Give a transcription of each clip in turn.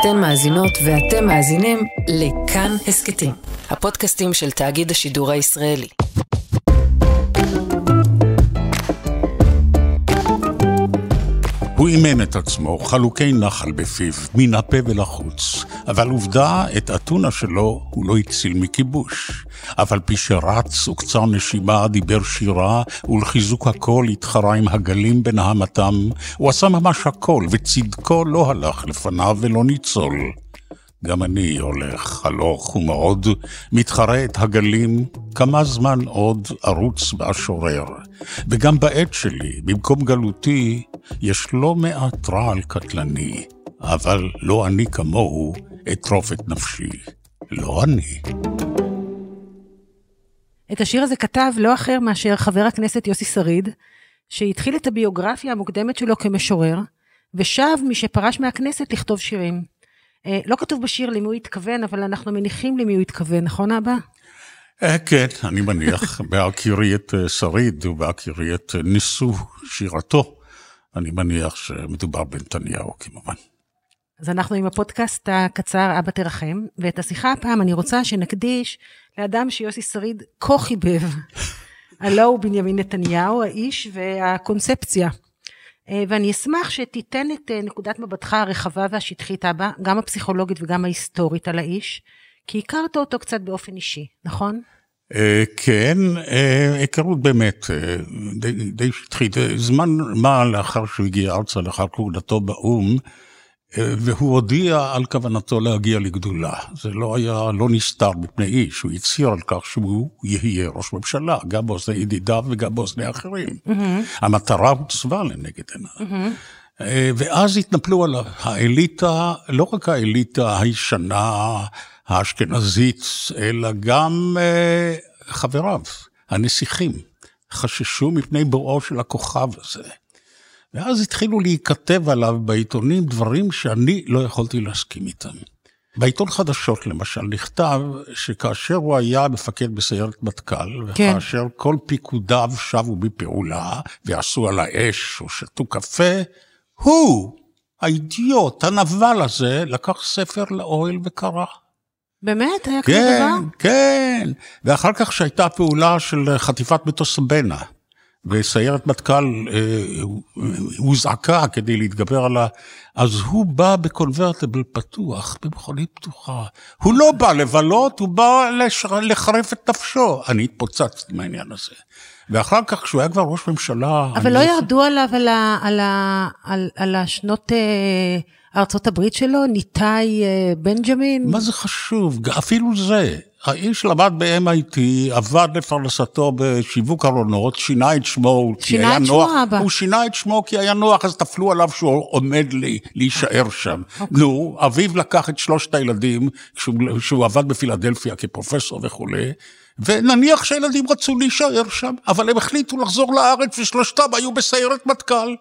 אתן מאזינות ואתם מאזינים לכאן הסכתים, הפודקאסטים של תאגיד השידור הישראלי. הוא אימן את עצמו, חלוקי נחל בפיו, מן הפה ולחוץ. אבל עובדה, את אתונה שלו הוא לא הציל מכיבוש. אף על פי שרץ וקצר נשימה, דיבר שירה, ולחיזוק הכל התחרה עם הגלים בנהמתם, הוא עשה ממש הכל, וצדקו לא הלך לפניו ולא ניצול. גם אני הולך הלוך ומאוד, מתחרה את הגלים, כמה זמן עוד ארוץ ואשורר. וגם בעת שלי, במקום גלותי, יש לא מעט רעל קטלני, אבל לא אני כמוהו אטרוף את נפשי. לא אני. את השיר הזה כתב לא אחר מאשר חבר הכנסת יוסי שריד, שהתחיל את הביוגרפיה המוקדמת שלו כמשורר, ושב משפרש מהכנסת לכתוב שירים. אה, לא כתוב בשיר למי הוא התכוון, אבל אנחנו מניחים למי הוא התכוון, נכון אבא? אה, כן, אני מניח, בהכירי את אה, שריד ובהכירי את ניסו שירתו, אני מניח שמדובר בנתניהו כמובן. אז אנחנו עם הפודקאסט הקצר אבא תרחם, ואת השיחה הפעם אני רוצה שנקדיש לאדם שיוסי שריד כה חיבב. הלא הוא בנימין נתניהו, האיש והקונספציה. אה, ואני אשמח שתיתן את אה, נקודת מבטך הרחבה והשטחית, אבא, גם הפסיכולוגית וגם ההיסטורית על האיש, כי הכרת אותו קצת באופן אישי, נכון? אה, כן, היכרות באמת די שטחית. זמן מה לאחר שהוא הגיע ארצה, לאחר כהונתו באו"ם, והוא הודיע על כוונתו להגיע לגדולה. זה לא היה, לא נסתר מפני איש, הוא הצהיר על כך שהוא יהיה ראש ממשלה, גם באוזני ידידיו וגם באוזני אחרים. Mm-hmm. המטרה הוצבה לנגד עיניו. Mm-hmm. ואז התנפלו עליו האליטה, לא רק האליטה הישנה, האשכנזית, אלא גם uh, חבריו, הנסיכים, חששו מפני בואו של הכוכב הזה. ואז התחילו להיכתב עליו בעיתונים דברים שאני לא יכולתי להסכים איתם. בעיתון חדשות למשל נכתב שכאשר הוא היה מפקד בסיירת מטכ"ל, כן. וכאשר כל פיקודיו שבו בפעולה ועשו על האש או שתו קפה, הוא, האידיוט, הנבל הזה, לקח ספר לאוהל וקרא. באמת? היה כזה כן, דבר? כן, כן. ואחר כך שהייתה פעולה של חטיפת מטוס בנה. וסיירת מטכ"ל אה, הוזעקה כדי להתגבר על ה... אז הוא בא בקונברטבל פתוח, במכונית פתוחה. הוא לא בא לבלות, הוא בא לש... לחרף את נפשו. אני התפוצצתי מהעניין הזה. ואחר כך, כשהוא היה כבר ראש ממשלה... אבל לא ירדו עליו על, ה... על, ה... על, על השנות... ארצות הברית שלו, ניתאי אה, בנג'מין? מה זה חשוב? אפילו זה. האיש למד ב-MIT, עבד לפרנסתו בשיווק ארונות, שינה את שמו כי היה נוח. שינה את שמו, אבא. הוא שינה את שמו כי היה נוח, אז תפלו עליו שהוא עומד לי, להישאר שם. Okay. אוקיי. נו, אביו לקח את שלושת הילדים, כשהוא, כשהוא עבד בפילדלפיה כפרופסור וכולי, ונניח שהילדים רצו להישאר שם, אבל הם החליטו לחזור לארץ ושלושתם היו בסיירת מטכ"ל.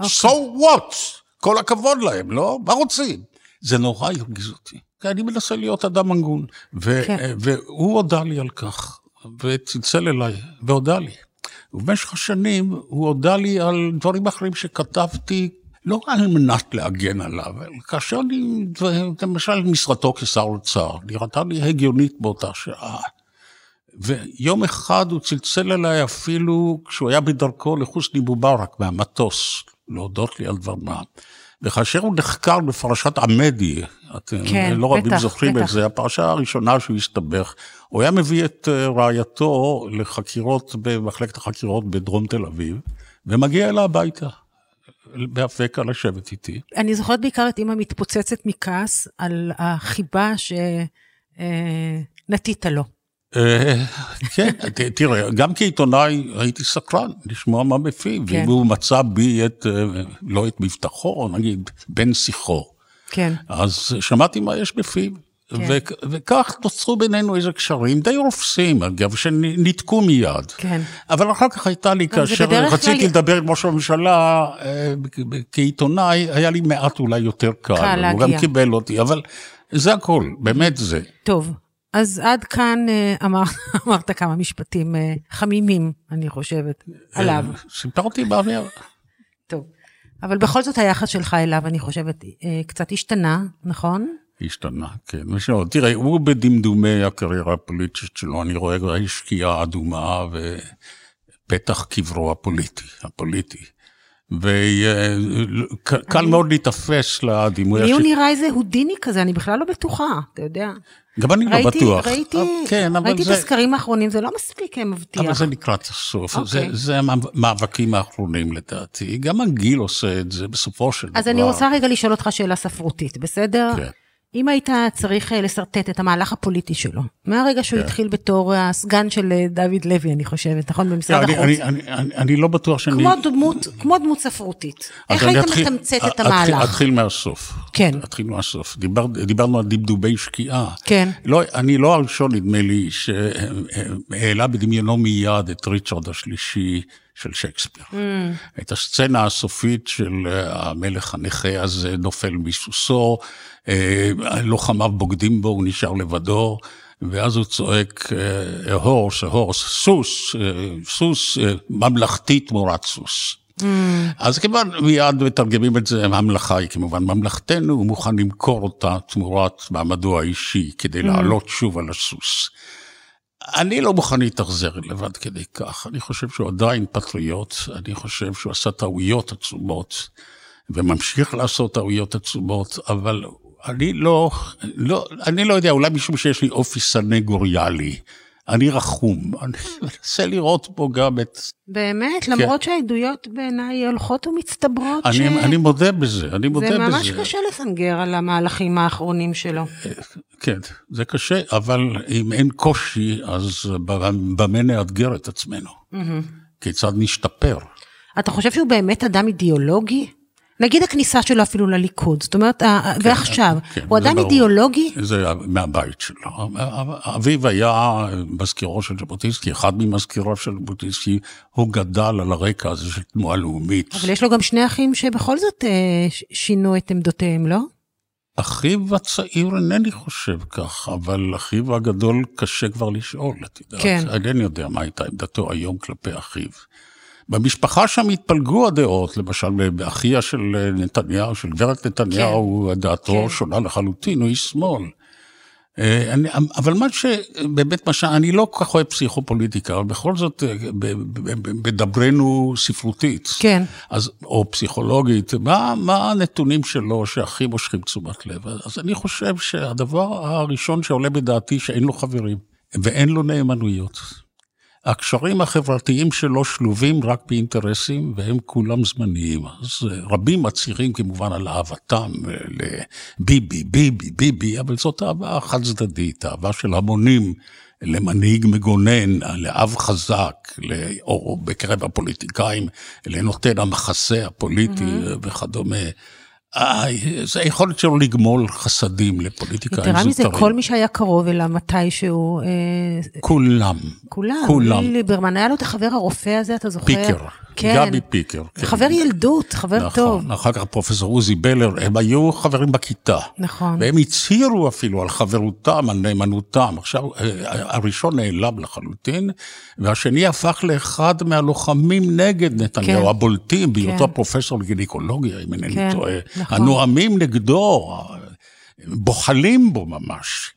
Okay. אוקיי. So what? כל הכבוד להם, לא? מה רוצים? זה נורא הרגיז אותי. כי אני מנסה להיות אדם הגון. ו- כן. והוא הודה לי על כך, וצלצל אליי, והודה לי. ובמשך השנים הוא הודה לי על דברים אחרים שכתבתי, לא על מנת להגן עליו, כאשר אני, למשל משרתו כשר אוצר, נראתה לי הגיונית באותה שעה. ויום אחד הוא צלצל אליי אפילו כשהוא היה בדרכו לחוסני מובארק מהמטוס, להודות לי על דבר מה. וכאשר הוא נחקר בפרשת עמדי, אתם כן, לא רבים זוכרים את זה, הפרשה הראשונה שהוא הסתבך, הוא היה מביא את אה, רעייתו לחקירות במחלקת החקירות בדרום תל אביב, ומגיע אליה הביתה. באפקה לשבת איתי. אני זוכרת בעיקר את אימא מתפוצצת מכעס על החיבה שנטית אה, לו. אה, כן, תראה, גם כעיתונאי הייתי סקרן לשמוע מה בפיו, כן. ואם הוא מצא בי את, אה, לא את מבטחו, נגיד, בן שיחו. כן. אז שמעתי מה יש בפיו. כן. וכך נוצרו בינינו איזה קשרים די רופסים, אגב, שניתקו מיד. כן. אבל אחר כך הייתה לי, כאשר רציתי כלל... לדבר עם ראש הממשלה אה, כעיתונאי, היה לי מעט אולי יותר קל. קל להגיע. הוא גם קיבל אותי, אבל זה הכל, באמת זה. טוב, אז עד כאן אה, אמר, אמרת כמה משפטים אה, חמימים, אני חושבת, עליו. סיפרתי באוויר. טוב, אבל בכל זאת היחס שלך אליו, אני חושבת, אה, קצת השתנה, נכון? השתנה, כן. ושאול, תראה, הוא בדמדומי הקריירה הפוליטית שלו, אני רואה שקיעה אדומה ופתח קברו הפוליטי, הפוליטי. וקל. מאוד להיתפס לדימוי השני. לי הוא נראה איזה הודיני כזה, אני בכלל לא בטוחה, אתה יודע. גם אני לא בטוח. ראיתי, אבל, כן. את הסקרים האחרונים, זה לא מספיק מבטיח. אבל זה לקראת הסוף, אוקיי. זה, זה המאבקים האחרונים לדעתי. גם הגיל עושה את זה בסופו של דבר. אז אני רוצה רגע לשאול אותך שאלה ספרותית, בסדר? כן. אם היית צריך אה, לשרטט את המהלך הפוליטי שלו, מהרגע שהוא כן. התחיל בתור הסגן של אה, דוד לוי, אני חושבת, נכון? במשרד החוץ. אני, אני, אני, אני לא בטוח שאני... כמו דמות, כמו דמות ספרותית. איך היית אתחיל, מתמצת את המהלך? אתחיל מהסוף. כן. אתחיל מהסוף. דיבר, דיברנו על דבדובי שקיעה. כן. לא, אני לא הראשון, נדמה לי, שהעלה בדמיונו מיד את ריצ'רד השלישי. של שייקספיר. Mm. את הסצנה הסופית של אה, המלך הנכה הזה נופל מסוסו, אה, לוחמיו בוגדים בו, הוא נשאר לבדו, ואז הוא צועק, הורס, הורס, סוס, אה, סוס ממלכתי תמורת סוס. Mm. אז כמובן מיד מתרגמים את זה, הממלכה היא כמובן ממלכתנו, הוא מוכן למכור אותה תמורת מעמדו האישי כדי mm. לעלות שוב על הסוס. אני לא מוכן להתאכזר לבד כדי כך, אני חושב שהוא עדיין פטריוט, אני חושב שהוא עשה טעויות עצומות, וממשיך לעשות טעויות עצומות, אבל אני לא, לא, אני לא יודע, אולי משום שיש לי אופי סנגוריאלי. אני רחום, אני מנסה לראות פה גם את... באמת? כן. למרות שהעדויות בעיניי הולכות ומצטברות אני, ש... אני מודה בזה, אני מודה בזה. זה ממש בזה. קשה לסנגר על המהלכים האחרונים שלו. כן, זה קשה, אבל אם אין קושי, אז במה נאתגר את עצמנו? Mm-hmm. כיצד נשתפר? אתה חושב שהוא באמת אדם אידיאולוגי? נגיד הכניסה שלו אפילו לליכוד, זאת אומרת, כן, ועכשיו, כן, הוא אדם אידיאולוגי? זה מהבית שלו. אביו היה מזכירו של ז'בוטינסקי, אחד ממזכירו של ז'בוטינסקי, הוא גדל על הרקע הזה של תנועה לאומית. אבל יש לו גם שני אחים שבכל זאת אה, שינו את עמדותיהם, לא? אחיו הצעיר אינני חושב כך, אבל אחיו הגדול קשה כבר לשאול, את יודעת. כן. אינני יודע מה הייתה עמדתו היום כלפי אחיו. במשפחה שם התפלגו הדעות, למשל באחיה של נתניהו, של גברת נתניהו, כן. דעתו כן. שונה לחלוטין, הוא איש שמאל. אה, אני, אבל מה שבאמת, מה שאני לא כל כך אוהב פסיכופוליטיקה, אבל בכל זאת, אה, בדברנו ספרותית, כן. אז, או פסיכולוגית, מה, מה הנתונים שלו שהכי מושכים תשומת לב? אז אני חושב שהדבר הראשון שעולה בדעתי, שאין לו חברים, ואין לו נאמנויות. הקשרים החברתיים שלו שלובים רק באינטרסים, והם כולם זמניים. אז אה, רבים מצהירים כמובן על אהבתם אה, לביבי, ביבי, ביבי, אבל זאת אהבה חד צדדית, אהבה של המונים למנהיג מגונן, לאב חזק, או בקרב הפוליטיקאים, לנותן המחסה הפוליטי mm-hmm. וכדומה. זה היכולת שלו לגמול חסדים לפוליטיקאים זוטרים. יתרה מזה, כל מי שהיה קרוב אליו מתישהו... אה, כולם. כולם. כולם. ליברמן, היה לו את החבר הרופא הזה, אתה זוכר? פיקר. כן. גבי פיקר. כן. חבר ילדות, חבר נכון. טוב. אחר כך פרופסור עוזי בלר, הם היו חברים בכיתה. נכון. והם הצהירו אפילו על חברותם, על נאמנותם. עכשיו, אה, הראשון נעלם לחלוטין, והשני הפך לאחד מהלוחמים נגד נתניהו, כן. הבולטים, בהיותו כן. פרופסור לגינקולוגיה, אם אינני כן, טועה. נכון. הנואמים נגדו, בוחלים בו ממש.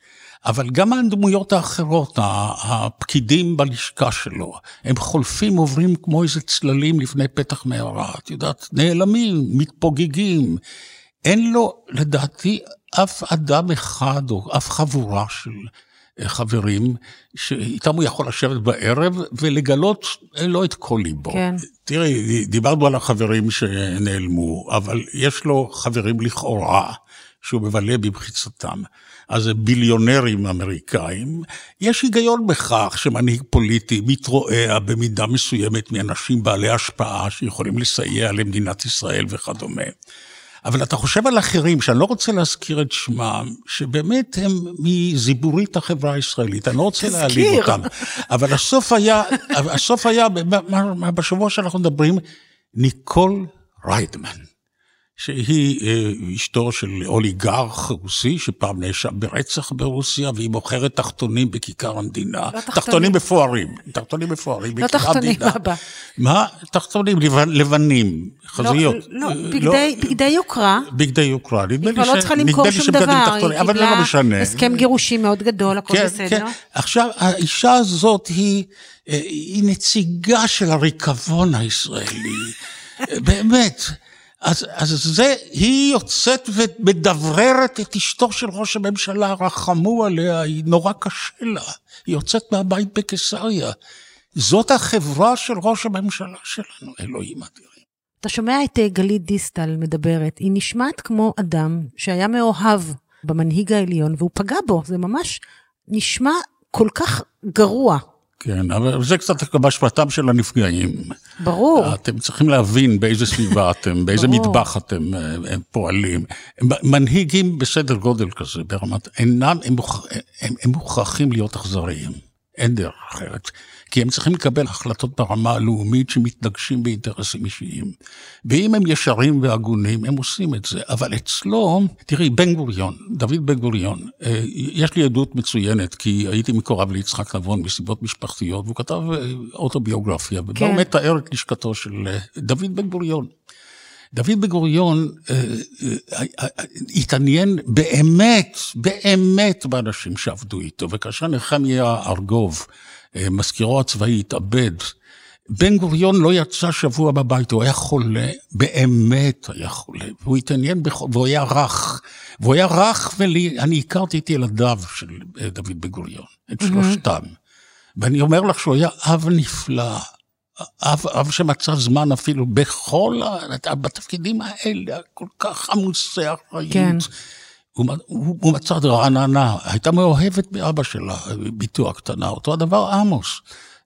אבל גם הדמויות האחרות, הפקידים בלשכה שלו, הם חולפים, עוברים כמו איזה צללים לפני פתח מערה, את יודעת, נעלמים, מתפוגגים. אין לו, לדעתי, אף אדם אחד או אף חבורה של אה, חברים שאיתם הוא יכול לשבת בערב ולגלות לא את כל ליבו. כן. תראי, דיברנו על החברים שנעלמו, אבל יש לו חברים לכאורה שהוא מבלה במחיצתם. אז זה ביליונרים אמריקאים. יש היגיון בכך שמנהיג פוליטי מתרועע במידה מסוימת מאנשים בעלי השפעה שיכולים לסייע למדינת ישראל וכדומה. אבל אתה חושב על אחרים, שאני לא רוצה להזכיר את שמם, שבאמת הם מזיבורית החברה הישראלית, אני לא רוצה להעליב אותם. אבל הסוף היה, הסוף היה, בשבוע שאנחנו מדברים, ניקול ריידמן. שהיא אה, אשתו של אוליגרך רוסי, שפעם נאשם ברצח ברוסיה, והיא מוכרת תחתונים בכיכר המדינה. לא תחתונים. תחתונים מפוארים, תחתונים מפוארים לא תחתונים, אבא. מה? תחתונים לבנים, חזויות. לא, לא, בגדי, לא, בגדי יוקרה. בגדי יוקרה, נדמה לי ש... היא כבר לא צריכה למכור שום דבר, היא אבל לא משנה. הסכם גירושים מאוד גדול, הכל כן, בסדר. כן. עכשיו, האישה הזאת היא, אה, היא נציגה של הריקבון הישראלי. באמת. אז, אז זה, היא יוצאת ומדבררת את אשתו של ראש הממשלה, רחמו עליה, היא נורא קשה לה. היא יוצאת מהבית בקיסריה. זאת החברה של ראש הממשלה שלנו, אלוהים אדירים. אתה שומע את אה, גלית דיסטל מדברת, היא נשמעת כמו אדם שהיה מאוהב במנהיג העליון והוא פגע בו, זה ממש נשמע כל כך גרוע. כן, אבל זה קצת באשמתם של הנפגעים. ברור. אתם צריכים להבין באיזה סביבה אתם, באיזה מטבח אתם אה, הם פועלים. מנהיגים בסדר גודל כזה, ברמת, אינם, הם, הם, הם מוכרחים להיות אכזריים. אין דרך אחרת. כי הם צריכים לקבל החלטות ברמה הלאומית שמתנגשים באינטרסים אישיים. ואם הם ישרים והגונים, הם עושים את זה. אבל אצלו, תראי, בן גוריון, דוד בן גוריון, אה, יש לי עדות מצוינת, כי הייתי מקורב ליצחק נבון מסיבות משפחתיות, והוא כתב אה, אוטוביוגרפיה, כן. ובה הוא מתאר את לשכתו של אה, דוד בן גוריון. דוד בן גוריון התעניין באמת, באמת באנשים שעבדו איתו, וכאשר נחמיה ארגוב, מזכירו הצבאי התאבד. בן גוריון לא יצא שבוע בבית, הוא היה חולה, באמת היה חולה, והוא התעניין, בח... והוא היה רך, והוא היה רך, ואני הכרתי את ילדיו של אה, דוד בן גוריון, את שלושתם. ואני אומר לך שהוא היה אב נפלא, אב, אב שמצא זמן אפילו בכל, בתפקידים האלה, כל כך עמוסי אחריות. כן. הוא, הוא, הוא מצא רעננה, הייתה מאוהבת באבא שלה, ביתו הקטנה, אותו הדבר עמוס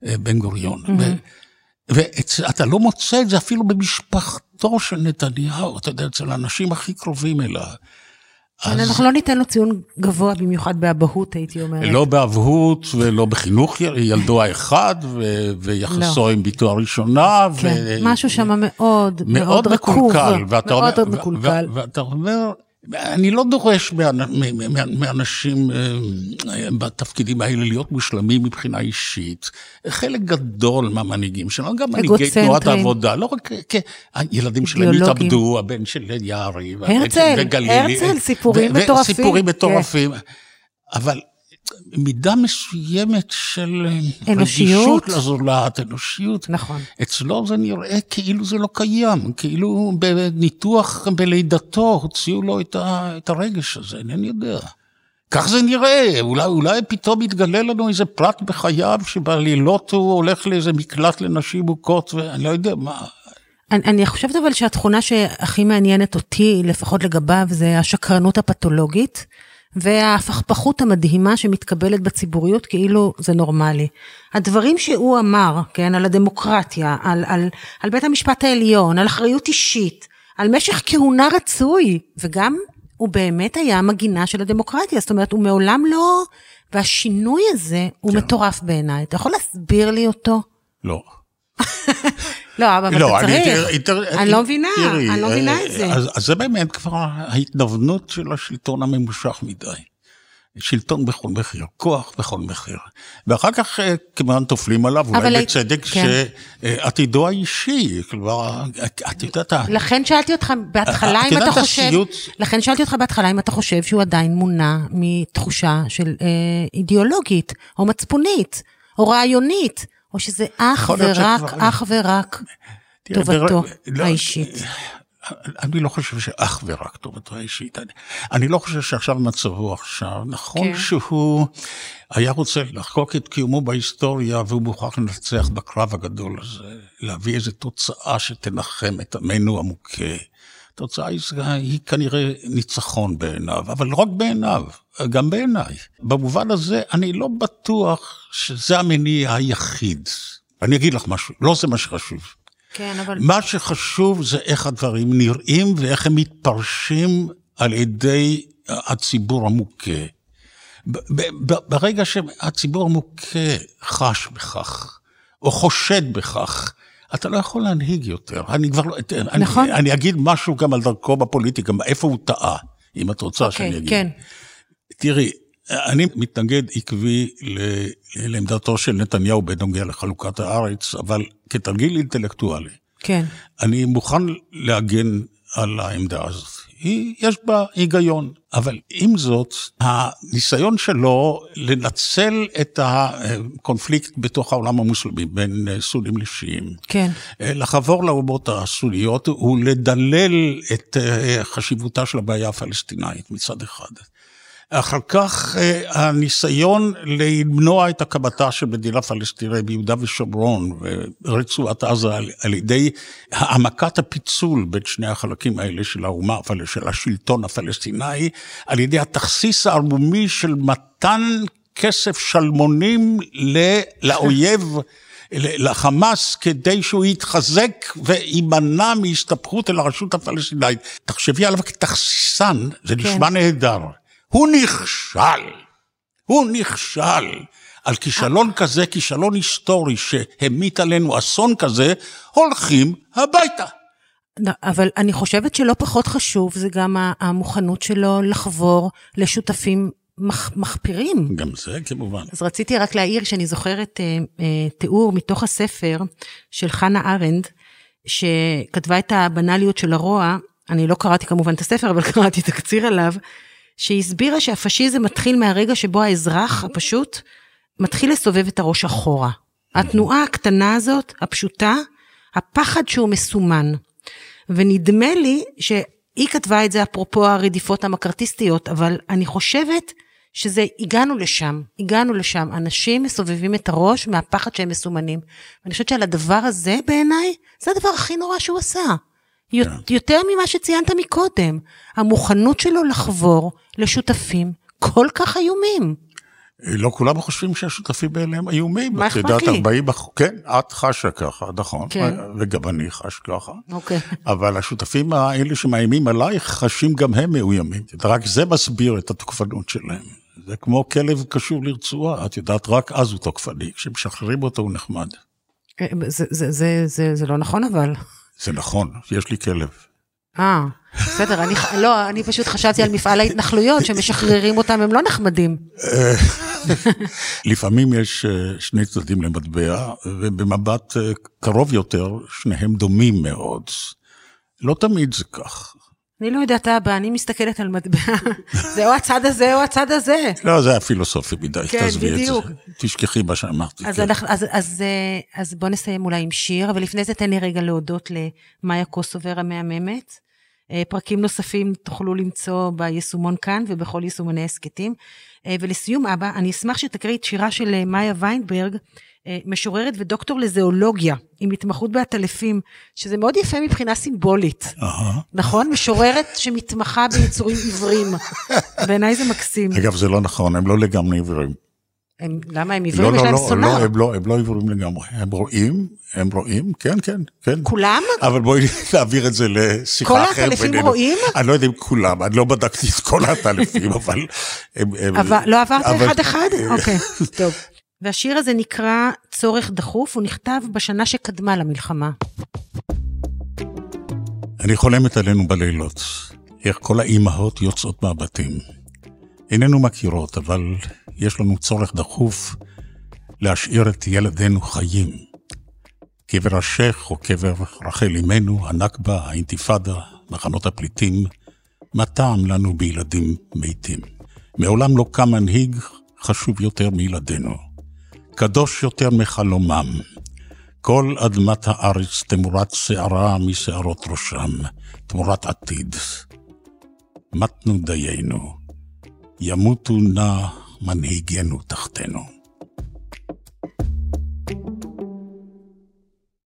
אה, בן גוריון. Mm-hmm. ואתה לא מוצא את זה אפילו במשפחתו של נתניהו, אתה יודע, אצל האנשים הכי קרובים אליו. כן, אז... אנחנו לא ניתן לו ציון גבוה במיוחד באבהות, הייתי אומרת. לא באבהות ולא בחינוך ילדו האחד, ו... ויחסו לא. עם ביתו הראשונה. כן, ו... משהו שם מאוד, מאוד, מאוד רקוב. מקולקל. מאוד מאוד מקולקל. ואתה אומר, אני לא דורש מאנשים אה, בתפקידים האלה להיות מושלמים מבחינה אישית. חלק גדול מהמנהיגים שלנו, גם מנהיגי תנועת העבודה, לא רק הילדים שלהם התאבדו, הבן של יערי, הרצל, הרצל, סיפורים מטורפים. סיפורים מטורפים. אבל מידה מסוימת של אה, אנושיות לזולת, אנושיות. נכון. אצלו זה נראה כאילו זה לא קיים, כאילו בניתוח בלידתו הוציאו לו את, ה, את הרגש הזה, אינני יודע. כך זה נראה, אולי, אולי פתאום יתגלה לנו איזה פרט בחייו שבלילות הוא הולך לאיזה מקלט לנשים מוכות, ואני לא יודע מה. אני, אני חושבת אבל שהתכונה שהכי מעניינת אותי, לפחות לגביו, זה השקרנות הפתולוגית. וההפכפכות המדהימה שמתקבלת בציבוריות כאילו זה נורמלי. הדברים שהוא אמר, כן, על הדמוקרטיה, על, על, על בית המשפט העליון, על אחריות אישית, על משך כהונה רצוי, וגם הוא באמת היה מגינה של הדמוקרטיה, זאת אומרת, הוא מעולם לא... והשינוי הזה הוא כן. מטורף בעיניי. אתה יכול להסביר לי אותו? לא. לא, אבל לא, אתה צריך. אני לא מבינה, אני לא מבינה את זה. אז, אז זה באמת כבר ההתנוונות של השלטון הממושך מדי. שלטון בכל מחיר, כוח בכל מחיר. ואחר כך אה, כמובן תופלים עליו, אולי בצדק, כן. שעתידו האישי, כלומר, את יודעת... לכן שאלתי אותך בהתחלה אם אתה חושב... לכן שאלתי אותך בהתחלה אם אתה חושב שהוא עדיין מונע מתחושה של אה, אידיאולוגית, או מצפונית, או רעיונית. או שזה אך ורק, אך ורק טובתו לא, האישית? אני לא חושב שאך ורק טובתו האישית. אני, אני לא חושב שעכשיו מצבו עכשיו, נכון כן. שהוא היה רוצה לחקוק את קיומו בהיסטוריה והוא מוכרח לנצח בקרב הגדול הזה, להביא איזו תוצאה שתנחם את עמנו המוכה. התוצאה היא, היא כנראה ניצחון בעיניו, אבל לא רק בעיניו, גם בעיניי. במובן הזה, אני לא בטוח שזה המניע היחיד. אני אגיד לך משהו, לא זה מה שחשוב. כן, אבל... מה שחשוב זה איך הדברים נראים ואיך הם מתפרשים על ידי הציבור המוכה. ברגע שהציבור המוכה חש בכך, או חושד בכך, אתה לא יכול להנהיג יותר. אני כבר לא... נכון. אני, אני אגיד משהו גם על דרכו בפוליטיקה, איפה הוא טעה, אם את רוצה okay, שאני אוקיי, אגיד. כן. תראי, אני מתנגד עקבי לעמדתו של נתניהו בנוגע לחלוקת הארץ, אבל כתרגיל אינטלקטואלי. כן. אני מוכן להגן על העמדה הזאת. היא, יש בה היגיון. אבל עם זאת, הניסיון שלו לנצל את הקונפליקט בתוך העולם המוסלמי בין סונים לשיעים, כן. לחבור לאומות הסוניות ולדלל את חשיבותה של הבעיה הפלסטינאית מצד אחד. אחר כך אה, הניסיון למנוע את הקמתה של מדינה פלסטינאית ביהודה ושומרון ורצועת עזה על, על ידי העמקת הפיצול בין שני החלקים האלה של האומה, של השלטון הפלסטיני, על ידי התכסיס הערמומי של מתן כסף שלמונים לאויב. לחמאס כדי שהוא יתחזק ויימנע מהסתבכות אל הרשות הפלסטינאית. תחשבי עליו כתכסיסן, זה כן. נשמע נהדר. הוא נכשל. הוא נכשל. על כישלון כזה, כישלון היסטורי שהמיט עלינו אסון כזה, הולכים הביתה. אבל אני חושבת שלא פחות חשוב זה גם המוכנות שלו לחבור לשותפים מח, מחפירים. גם זה כמובן. אז רציתי רק להעיר שאני זוכרת אה, אה, תיאור מתוך הספר של חנה ארנד, שכתבה את הבנאליות של הרוע, אני לא קראתי כמובן את הספר, אבל קראתי תקציר עליו, שהסבירה שהפשיזם מתחיל מהרגע שבו האזרח הפשוט מתחיל לסובב את הראש אחורה. התנועה הקטנה הזאת, הפשוטה, הפחד שהוא מסומן. ונדמה לי שהיא כתבה את זה אפרופו הרדיפות המקארתיסטיות, אבל אני חושבת שזה, הגענו לשם, הגענו לשם. אנשים מסובבים את הראש מהפחד שהם מסומנים. ואני חושבת שעל הדבר הזה בעיניי, זה הדבר הכי נורא שהוא עשה. כן. יותר ממה שציינת מקודם, המוכנות שלו לחבור לשותפים כל כך איומים. לא כולם חושבים שהשותפים האלה הם איומים. מה אכפת לי? 40 כן, את חשה ככה, נכון. כן. וגם אני חש ככה. אוקיי. אבל השותפים האלה שמאיימים עלייך, חשים גם הם מאוימים. רק זה מסביר את התוקפנות שלהם. זה כמו כלב קשור לרצועה, את יודעת, רק אז הוא תוקפני, כשמשחררים אותו הוא נחמד. אה, זה, זה, זה, זה, זה לא נכון אבל. זה נכון, יש לי כלב. אה, בסדר, אני, לא, אני פשוט חשבתי על מפעל ההתנחלויות, שמשחררים אותם, הם לא נחמדים. לפעמים יש אה, שני צדדים למטבע, ובמבט אה, קרוב יותר, שניהם דומים מאוד. לא תמיד זה כך. אני לא יודעת, אבא, אני מסתכלת על מטבע, זה או הצד הזה או הצד הזה. לא, זה היה פילוסופי מדי, כן, תעזבי את זה. תשכחי מה שאמרתי. אז, כן. אנחנו, אז, אז, אה, אז בוא נסיים אולי עם שיר, אבל לפני זה תן לי רגע להודות למאיה קוסובר המהממת. אה, פרקים נוספים תוכלו למצוא ביישומון כאן ובכל יישומוני הסכתים. אה, ולסיום, אבא, אני אשמח שתקריא את שירה של מאיה ויינברג, משוררת ודוקטור לזואולוגיה, עם התמחות בעטלפים, שזה מאוד יפה מבחינה סימבולית. נכון? משוררת שמתמחה ביצורים עיוורים. בעיניי זה מקסים. אגב, זה לא נכון, הם לא לגמרי עיוורים. הם, למה הם עיוורים? לא, יש לא, להם לא, סונאר. לא, הם לא, הם לא עיוורים לגמרי. הם רואים, הם רואים, כן, כן, כן. כולם? אבל בואי נעביר את זה לשיחה אחרת בינינו. כל העטלפים רואים? אני לא יודע אם כולם, אני לא בדקתי את כל העטלפים, אבל... הם, הם, אבל לא עברת אחד-אחד? אוקיי, טוב. והשיר הזה נקרא צורך דחוף, הוא נכתב בשנה שקדמה למלחמה. אני חולמת עלינו בלילות, איך כל האימהות יוצאות מהבתים. איננו מכירות, אבל יש לנו צורך דחוף להשאיר את ילדינו חיים. קבר השייח או קבר רחל אמנו, הנכבה, האינתיפאדה, מחנות הפליטים, מה טעם לנו בילדים מתים? מעולם לא קם מנהיג חשוב יותר מילדינו. קדוש יותר מחלומם. כל אדמת הארץ תמורת שערה משערות ראשם, תמורת עתיד. מתנו דיינו, ימותו נא מנהיגנו תחתנו.